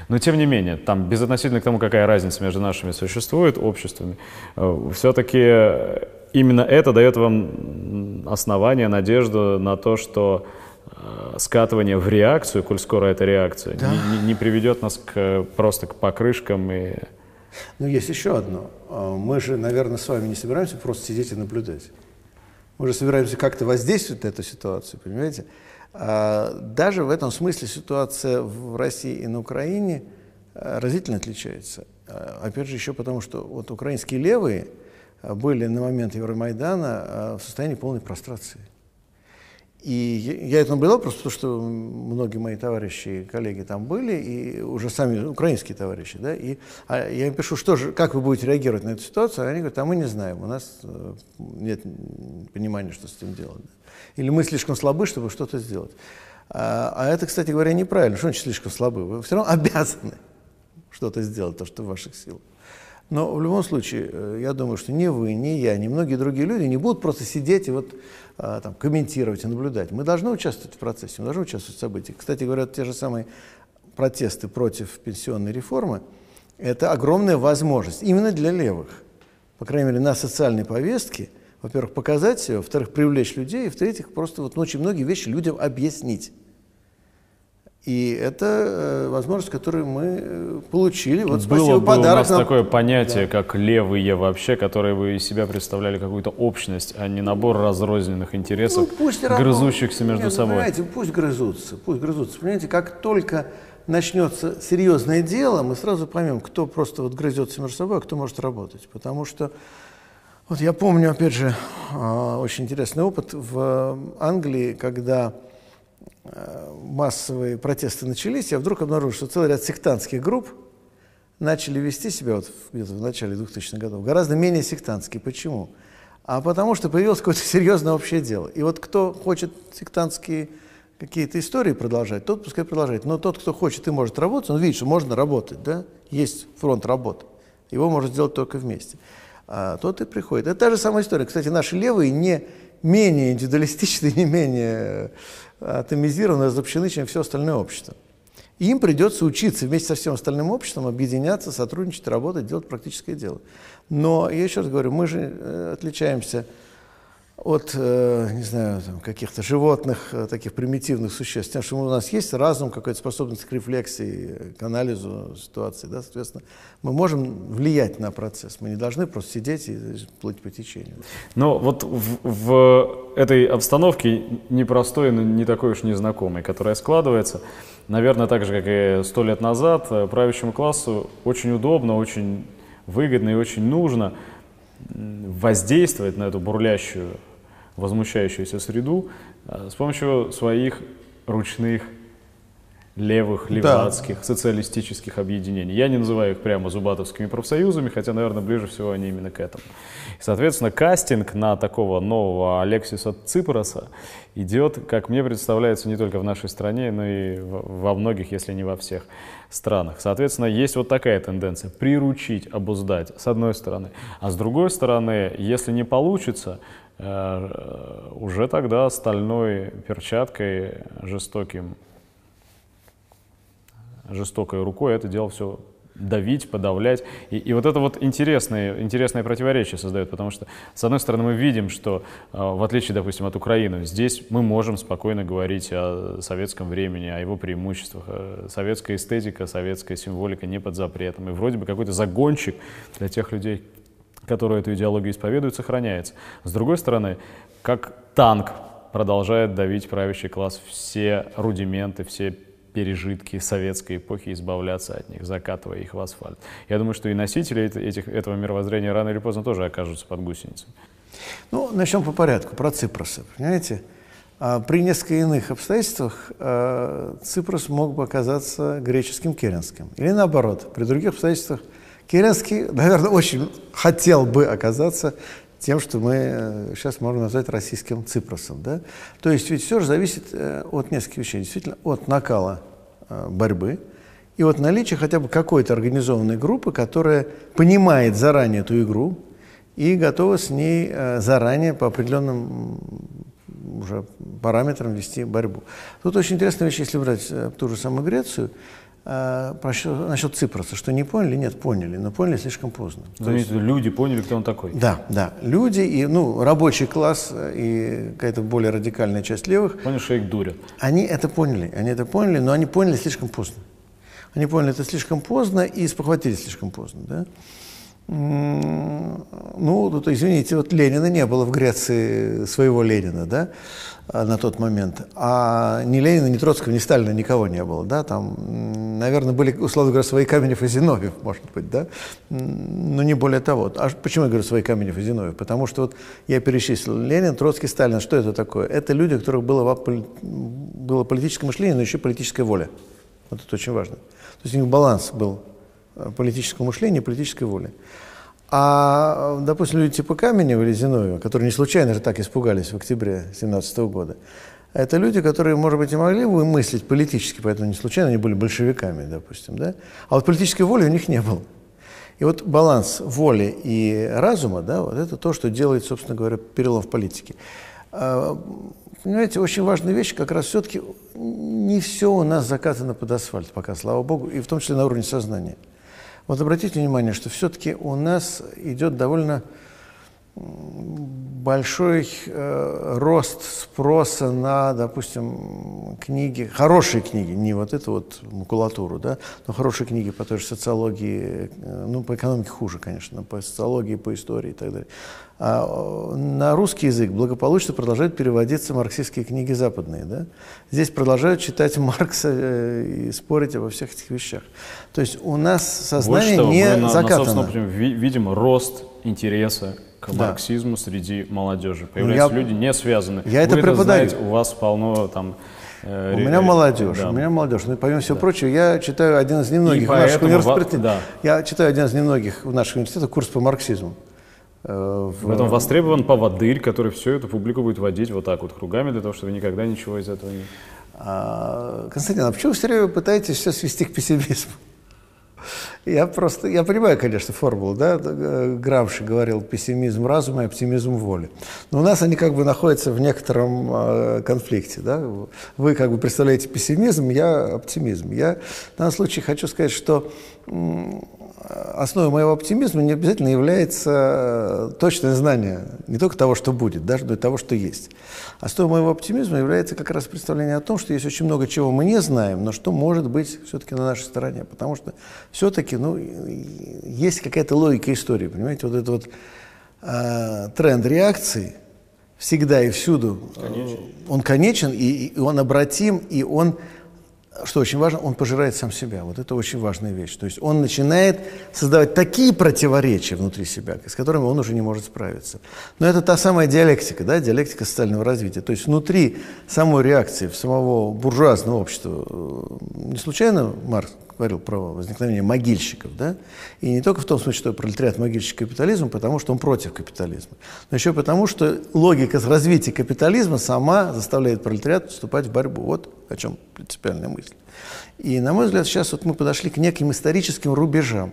Но тем не менее, там безотносительно к тому, какая разница между нашими существует обществами, э, все-таки именно это дает вам основание, надежду на то, что э, скатывание в реакцию, коль скоро эта реакция, да. не, не, не приведет нас к, просто к покрышкам и... Ну, есть еще одно. А, мы же, наверное, с вами не собираемся просто сидеть и наблюдать. Мы же собираемся как-то воздействовать на эту ситуацию, понимаете? А, даже в этом смысле ситуация в России и на Украине э, разительно отличается. А, опять же, еще потому, что вот украинские левые были на момент Евромайдана в состоянии полной прострации. И я это наблюдал просто потому, что многие мои товарищи и коллеги там были, и уже сами украинские товарищи, да, и а я им пишу, что же, как вы будете реагировать на эту ситуацию, а они говорят, а мы не знаем, у нас э, нет понимания, что с этим делать. Или мы слишком слабы, чтобы что-то сделать. А, а это, кстати говоря, неправильно, что значит слишком слабы? Вы все равно [laughs] обязаны что-то сделать, то, что в ваших силах. Но в любом случае, э, я думаю, что ни вы, ни я, ни многие другие люди не будут просто сидеть и вот а, там, комментировать и наблюдать. Мы должны участвовать в процессе, мы должны участвовать в событиях. Кстати говоря, те же самые протесты против пенсионной реформы – это огромная возможность именно для левых. По крайней мере, на социальной повестке, во-первых, показать себя, во-вторых, привлечь людей, и в-третьих, просто вот, ну, очень многие вещи людям объяснить. И это э, возможность, которую мы э, получили. Вот спасибо, Было бы у нас нам... такое понятие, да. как левые вообще, которые вы из себя представляли какую-то общность, а не набор разрозненных интересов, ну, пусть грызущихся между Нет, ну, собой. Понимаете, пусть грызутся, пусть грызутся. Понимаете, как только начнется серьезное дело, мы сразу поймем, кто просто вот грызется между собой, а кто может работать. Потому что вот я помню, опять же, а, очень интересный опыт в Англии, когда Э, массовые протесты начались, я вдруг обнаружил, что целый ряд сектантских групп начали вести себя вот где-то в начале 2000-х годов гораздо менее сектантские. Почему? А потому что появилось какое-то серьезное общее дело. И вот кто хочет сектантские какие-то истории продолжать, тот пускай продолжает. Но тот, кто хочет и может работать, он видит, что можно работать, да? Есть фронт работы. Его можно сделать только вместе. А тот и приходит. Это та же самая история. Кстати, наши левые не менее индивидуалистичны, [laughs] не менее атомизированы, разобщены, чем все остальное общество. И им придется учиться вместе со всем остальным обществом объединяться, сотрудничать, работать, делать практическое дело. Но, я еще раз говорю, мы же э, отличаемся от, э, не знаю, каких-то животных, э, таких примитивных существ, тем, что у нас есть разум, какая-то способность к рефлексии, к анализу ситуации, да, соответственно, мы можем влиять на процесс, мы не должны просто сидеть и плыть по течению. Но вот в, в этой обстановке непростой, но не такой уж незнакомой, которая складывается, наверное, так же, как и сто лет назад, э, правящему классу очень удобно, очень выгодно и очень нужно – воздействовать на эту бурлящую, возмущающуюся среду э, с помощью своих ручных левых, левацких, да. социалистических объединений. Я не называю их прямо зубатовскими профсоюзами, хотя, наверное, ближе всего они именно к этому. Соответственно, кастинг на такого нового Алексиса Ципроса идет, как мне представляется, не только в нашей стране, но и во многих, если не во всех странах. Соответственно, есть вот такая тенденция – приручить, обуздать, с одной стороны. А с другой стороны, если не получится, э, уже тогда стальной перчаткой, жестоким, жестокой рукой это дело все давить, подавлять. И, и вот это вот интересное, интересное противоречие создает, потому что, с одной стороны, мы видим, что, э, в отличие, допустим, от Украины, здесь мы можем спокойно говорить о советском времени, о его преимуществах. Э, советская эстетика, советская символика не под запретом. И вроде бы какой-то загончик для тех людей, которые эту идеологию исповедуют, сохраняется. С другой стороны, как танк продолжает давить правящий класс все рудименты, все пережитки советской эпохи, избавляться от них, закатывая их в асфальт. Я думаю, что и носители этих, этого мировоззрения рано или поздно тоже окажутся под гусеницами. Ну, начнем по порядку, про Ципроса. Понимаете, а при нескольких иных обстоятельствах а, Ципрос мог бы оказаться греческим Керенским. Или наоборот, при других обстоятельствах Керенский, [laughs] наверное, очень хотел бы оказаться тем, что мы сейчас э, можем назвать российским Ципросом. Да? То есть ведь все же зависит э, от нескольких вещей. Действительно, от накала э, борьбы и от наличия хотя бы какой-то организованной группы, которая понимает заранее эту игру и готова с ней заранее по определенным уже параметрам вести борьбу. Тут очень интересная вещь, если брать ту же самую Грецию. Э, насчет Ципроса, что не поняли, нет, поняли, но поняли слишком поздно. То есть, люди поняли, кто он такой? Да, да, люди и, ну, рабочий класс и какая-то более радикальная часть левых. Поняли, что их дурят. Они это поняли, они это поняли, но они поняли слишком поздно. Они поняли это слишком поздно и спохватились слишком поздно, да. Ну, тут, извините, вот Ленина не было в Греции своего Ленина, да, на тот момент. А ни Ленина, ни Троцкого, ни Сталина никого не было, да, там, наверное, были, условно говоря, свои Каменев и Зиновьев, может быть, да, но не более того. А почему я говорю свои Каменев и Зиновьев? Потому что вот я перечислил Ленин, Троцкий, Сталин, что это такое? Это люди, у которых было, было политическое мышление, но еще политическая воля. Вот это очень важно. То есть у них баланс был политического мышления политической воли. А, допустим, люди типа Каменева или Зиновьева, которые не случайно же так испугались в октябре 2017 года, это люди, которые, может быть, и могли бы мыслить политически, поэтому не случайно они были большевиками, допустим, да? А вот политической воли у них не было. И вот баланс воли и разума, да, вот это то, что делает, собственно говоря, перелом в политике. А, понимаете, очень важная вещь, как раз все-таки не все у нас закатано под асфальт пока, слава богу, и в том числе на уровне сознания. Вот обратите внимание, что все-таки у нас идет довольно большой э, рост спроса на, допустим, книги, хорошие книги, не вот эту вот макулатуру, да, но хорошие книги по той же социологии, э, ну, по экономике хуже, конечно, по социологии, по истории и так далее. А э, на русский язык благополучно продолжают переводиться марксистские книги западные, да. Здесь продолжают читать Маркса э, и спорить обо всех этих вещах. То есть у нас сознание вот не мы закатано. На, на, видим рост интереса к да. марксизму среди молодежи. Появляются я, люди не связанные. Я это Вы преподаю. знаете, у вас полно там э, у меня молодежь, да. у меня молодежь. Ну, помимо всего да. прочего, я читаю один из немногих в наших университетах. Да. Я читаю один из немногих в наших университетах курс по марксизму. Э, в, в этом востребован поводырь, который всю эту публику будет водить вот так вот кругами, для того, чтобы никогда ничего из этого не... А, Константин, а почему вы все время пытаетесь все свести к пессимизму? Я просто, я понимаю, конечно, формулу, да, Грамши говорил пессимизм разума и оптимизм воли. Но у нас они как бы находятся в некотором э, конфликте, да. Вы как бы представляете пессимизм, я оптимизм. Я в данном случае хочу сказать, что основой моего оптимизма не обязательно является точное знание не только того, что будет, даже до того, что есть. Основой моего оптимизма является как раз представление о том, что есть очень много чего мы не знаем, но что может быть все-таки на нашей стороне. Потому что все-таки ну, есть какая-то логика истории. Понимаете, вот этот вот э, тренд реакции всегда и всюду, конечен. он конечен, и, и он обратим, и он что очень важно, он пожирает сам себя. Вот это очень важная вещь. То есть он начинает создавать такие противоречия внутри себя, с которыми он уже не может справиться. Но это та самая диалектика, да, диалектика социального развития. То есть внутри самой реакции, самого буржуазного общества, э, не случайно Маркс говорил про возникновение могильщиков, да, и не только в том смысле, что пролетариат могильщик капитализм, потому что он против капитализма, но еще потому, что логика развития капитализма сама заставляет пролетариат вступать в борьбу. Вот о чем принципиальная мысль. И, на мой взгляд, сейчас вот мы подошли к неким историческим рубежам.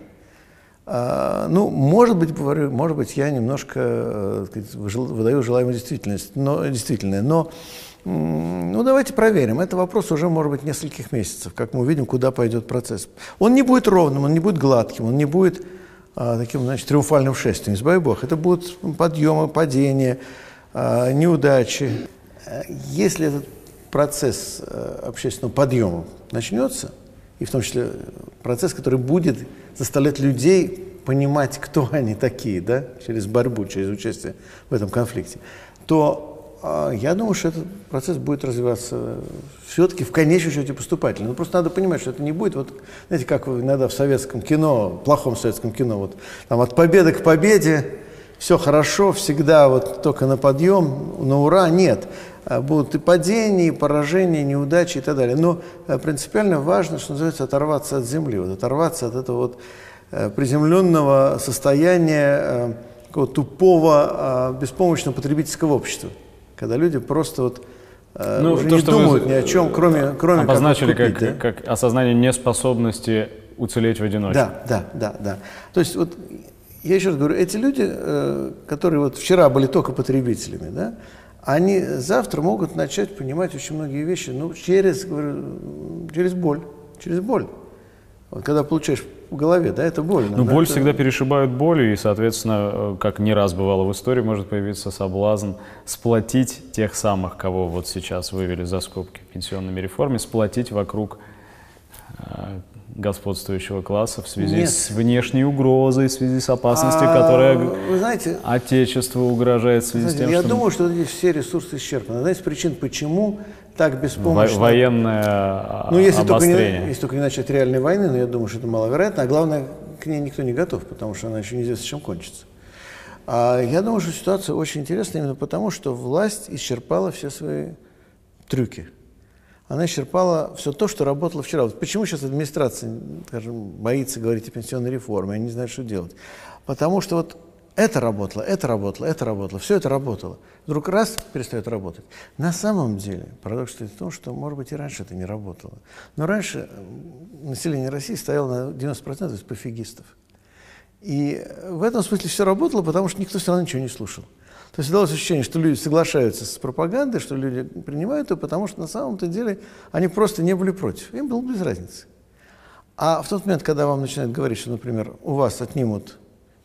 А, ну, может быть, говорю, может быть, я немножко э, сказать, выдаю желаемую действительность, но, действительное, но ну, давайте проверим. Это вопрос уже, может быть, нескольких месяцев, как мы увидим, куда пойдет процесс. Он не будет ровным, он не будет гладким, он не будет а, таким, значит, триумфальным шествием, избави Бог. Это будут подъемы, падения, а, неудачи. Если этот процесс а, общественного подъема начнется, и в том числе процесс, который будет заставлять людей понимать, кто они такие, да, через борьбу, через участие в этом конфликте, то я думаю, что этот процесс будет развиваться все-таки в конечном счете поступательно. Но просто надо понимать, что это не будет, вот, знаете, как иногда в советском кино, плохом советском кино, вот, там от победы к победе, все хорошо, всегда вот только на подъем, на ура, нет. А будут и падения, и поражения, и неудачи и так далее. Но э, принципиально важно, что называется, оторваться от земли, вот, оторваться от этого вот э, приземленного состояния э, такого тупого, беспомощного потребительского общества когда люди просто вот э, ну, уже то, не думают ни о чем, кроме, кроме обозначили как, купить, как, да? как осознание неспособности уцелеть в одиночестве. Да, да, да, да. То есть вот я еще раз говорю, эти люди, э, которые вот вчера были только потребителями, да, они завтра могут начать понимать очень многие вещи, ну, через, говорю, через боль, через боль. Вот когда получаешь в голове, да, это больно. Ну, боль это... всегда перешибают болью, и, соответственно, э, как не раз бывало в истории, может появиться соблазн сплотить тех самых, кого вот сейчас вывели за скобки пенсионными реформами, сплотить вокруг э, господствующего класса в связи Нет. с внешней угрозой, в связи с опасностью, а, которая вы знаете, Отечеству угрожает в связи знаете, с тем, я что... думаю, что здесь все ресурсы исчерпаны. Одна из причин, почему так беспомощно... Во военное ну, если обострение. Только не, если только не начать реальной войны, но я думаю, что это маловероятно. А главное, к ней никто не готов, потому что она еще неизвестно, чем кончится. А я думаю, что ситуация очень интересная именно потому, что власть исчерпала все свои трюки. Она исчерпала все то, что работало вчера. Вот почему сейчас администрация, скажем, боится говорить о пенсионной реформе, они не знают, что делать. Потому что вот это работало, это работало, это работало, все это работало. Вдруг раз перестает работать. На самом деле, парадокс стоит в том, что, может быть, и раньше это не работало. Но раньше население России стояло на 90% из пофигистов. И в этом смысле все работало, потому что никто все равно ничего не слушал. То есть далось ощущение, что люди соглашаются с пропагандой, что люди принимают ее, потому что на самом-то деле они просто не были против. Им было без разницы. А в тот момент, когда вам начинают говорить, что, например, у вас отнимут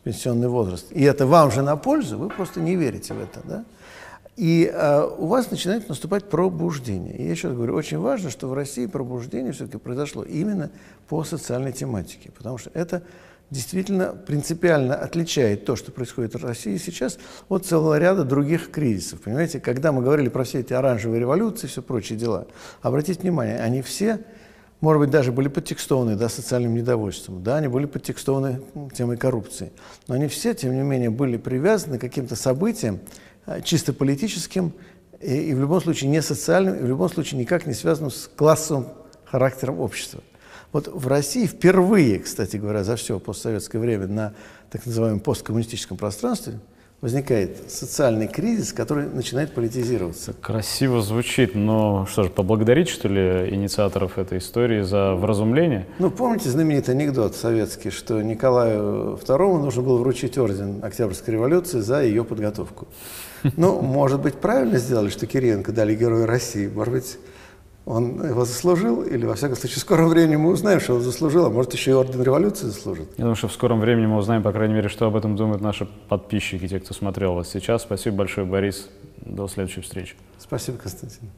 пенсионный возраст, и это вам же на пользу, вы просто не верите в это, да? И э, у вас начинает наступать пробуждение. И я еще раз говорю, очень важно, что в России пробуждение все-таки произошло именно по социальной тематике, потому что это действительно принципиально отличает то, что происходит в России сейчас, от целого ряда других кризисов. Понимаете, когда мы говорили про все эти оранжевые революции и все прочие дела, обратите внимание, они все может быть, даже были подтекстованы да, социальным недовольством, да, они были подтекстованы темой коррупции. Но они все, тем не менее, были привязаны к каким-то событиям э, чисто политическим и, и в любом случае не социальным, и в любом случае никак не связанным с классовым характером общества. Вот в России впервые, кстати говоря, за все постсоветское время на так называемом посткоммунистическом пространстве – возникает социальный кризис, который начинает политизироваться. Красиво звучит, но что же, поблагодарить, что ли, инициаторов этой истории за вразумление? Ну, помните знаменитый анекдот советский, что Николаю II нужно было вручить орден Октябрьской революции за ее подготовку. Ну, может быть, правильно сделали, что Кириенко дали Героя России, может быть, он его заслужил, или, во всяком случае, в скором времени мы узнаем, что он заслужил, а может, еще и Орден Революции заслужит. Я думаю, что в скором времени мы узнаем, по крайней мере, что об этом думают наши подписчики, те, кто смотрел вас сейчас. Спасибо большое, Борис. До следующей встречи. Спасибо, Константин.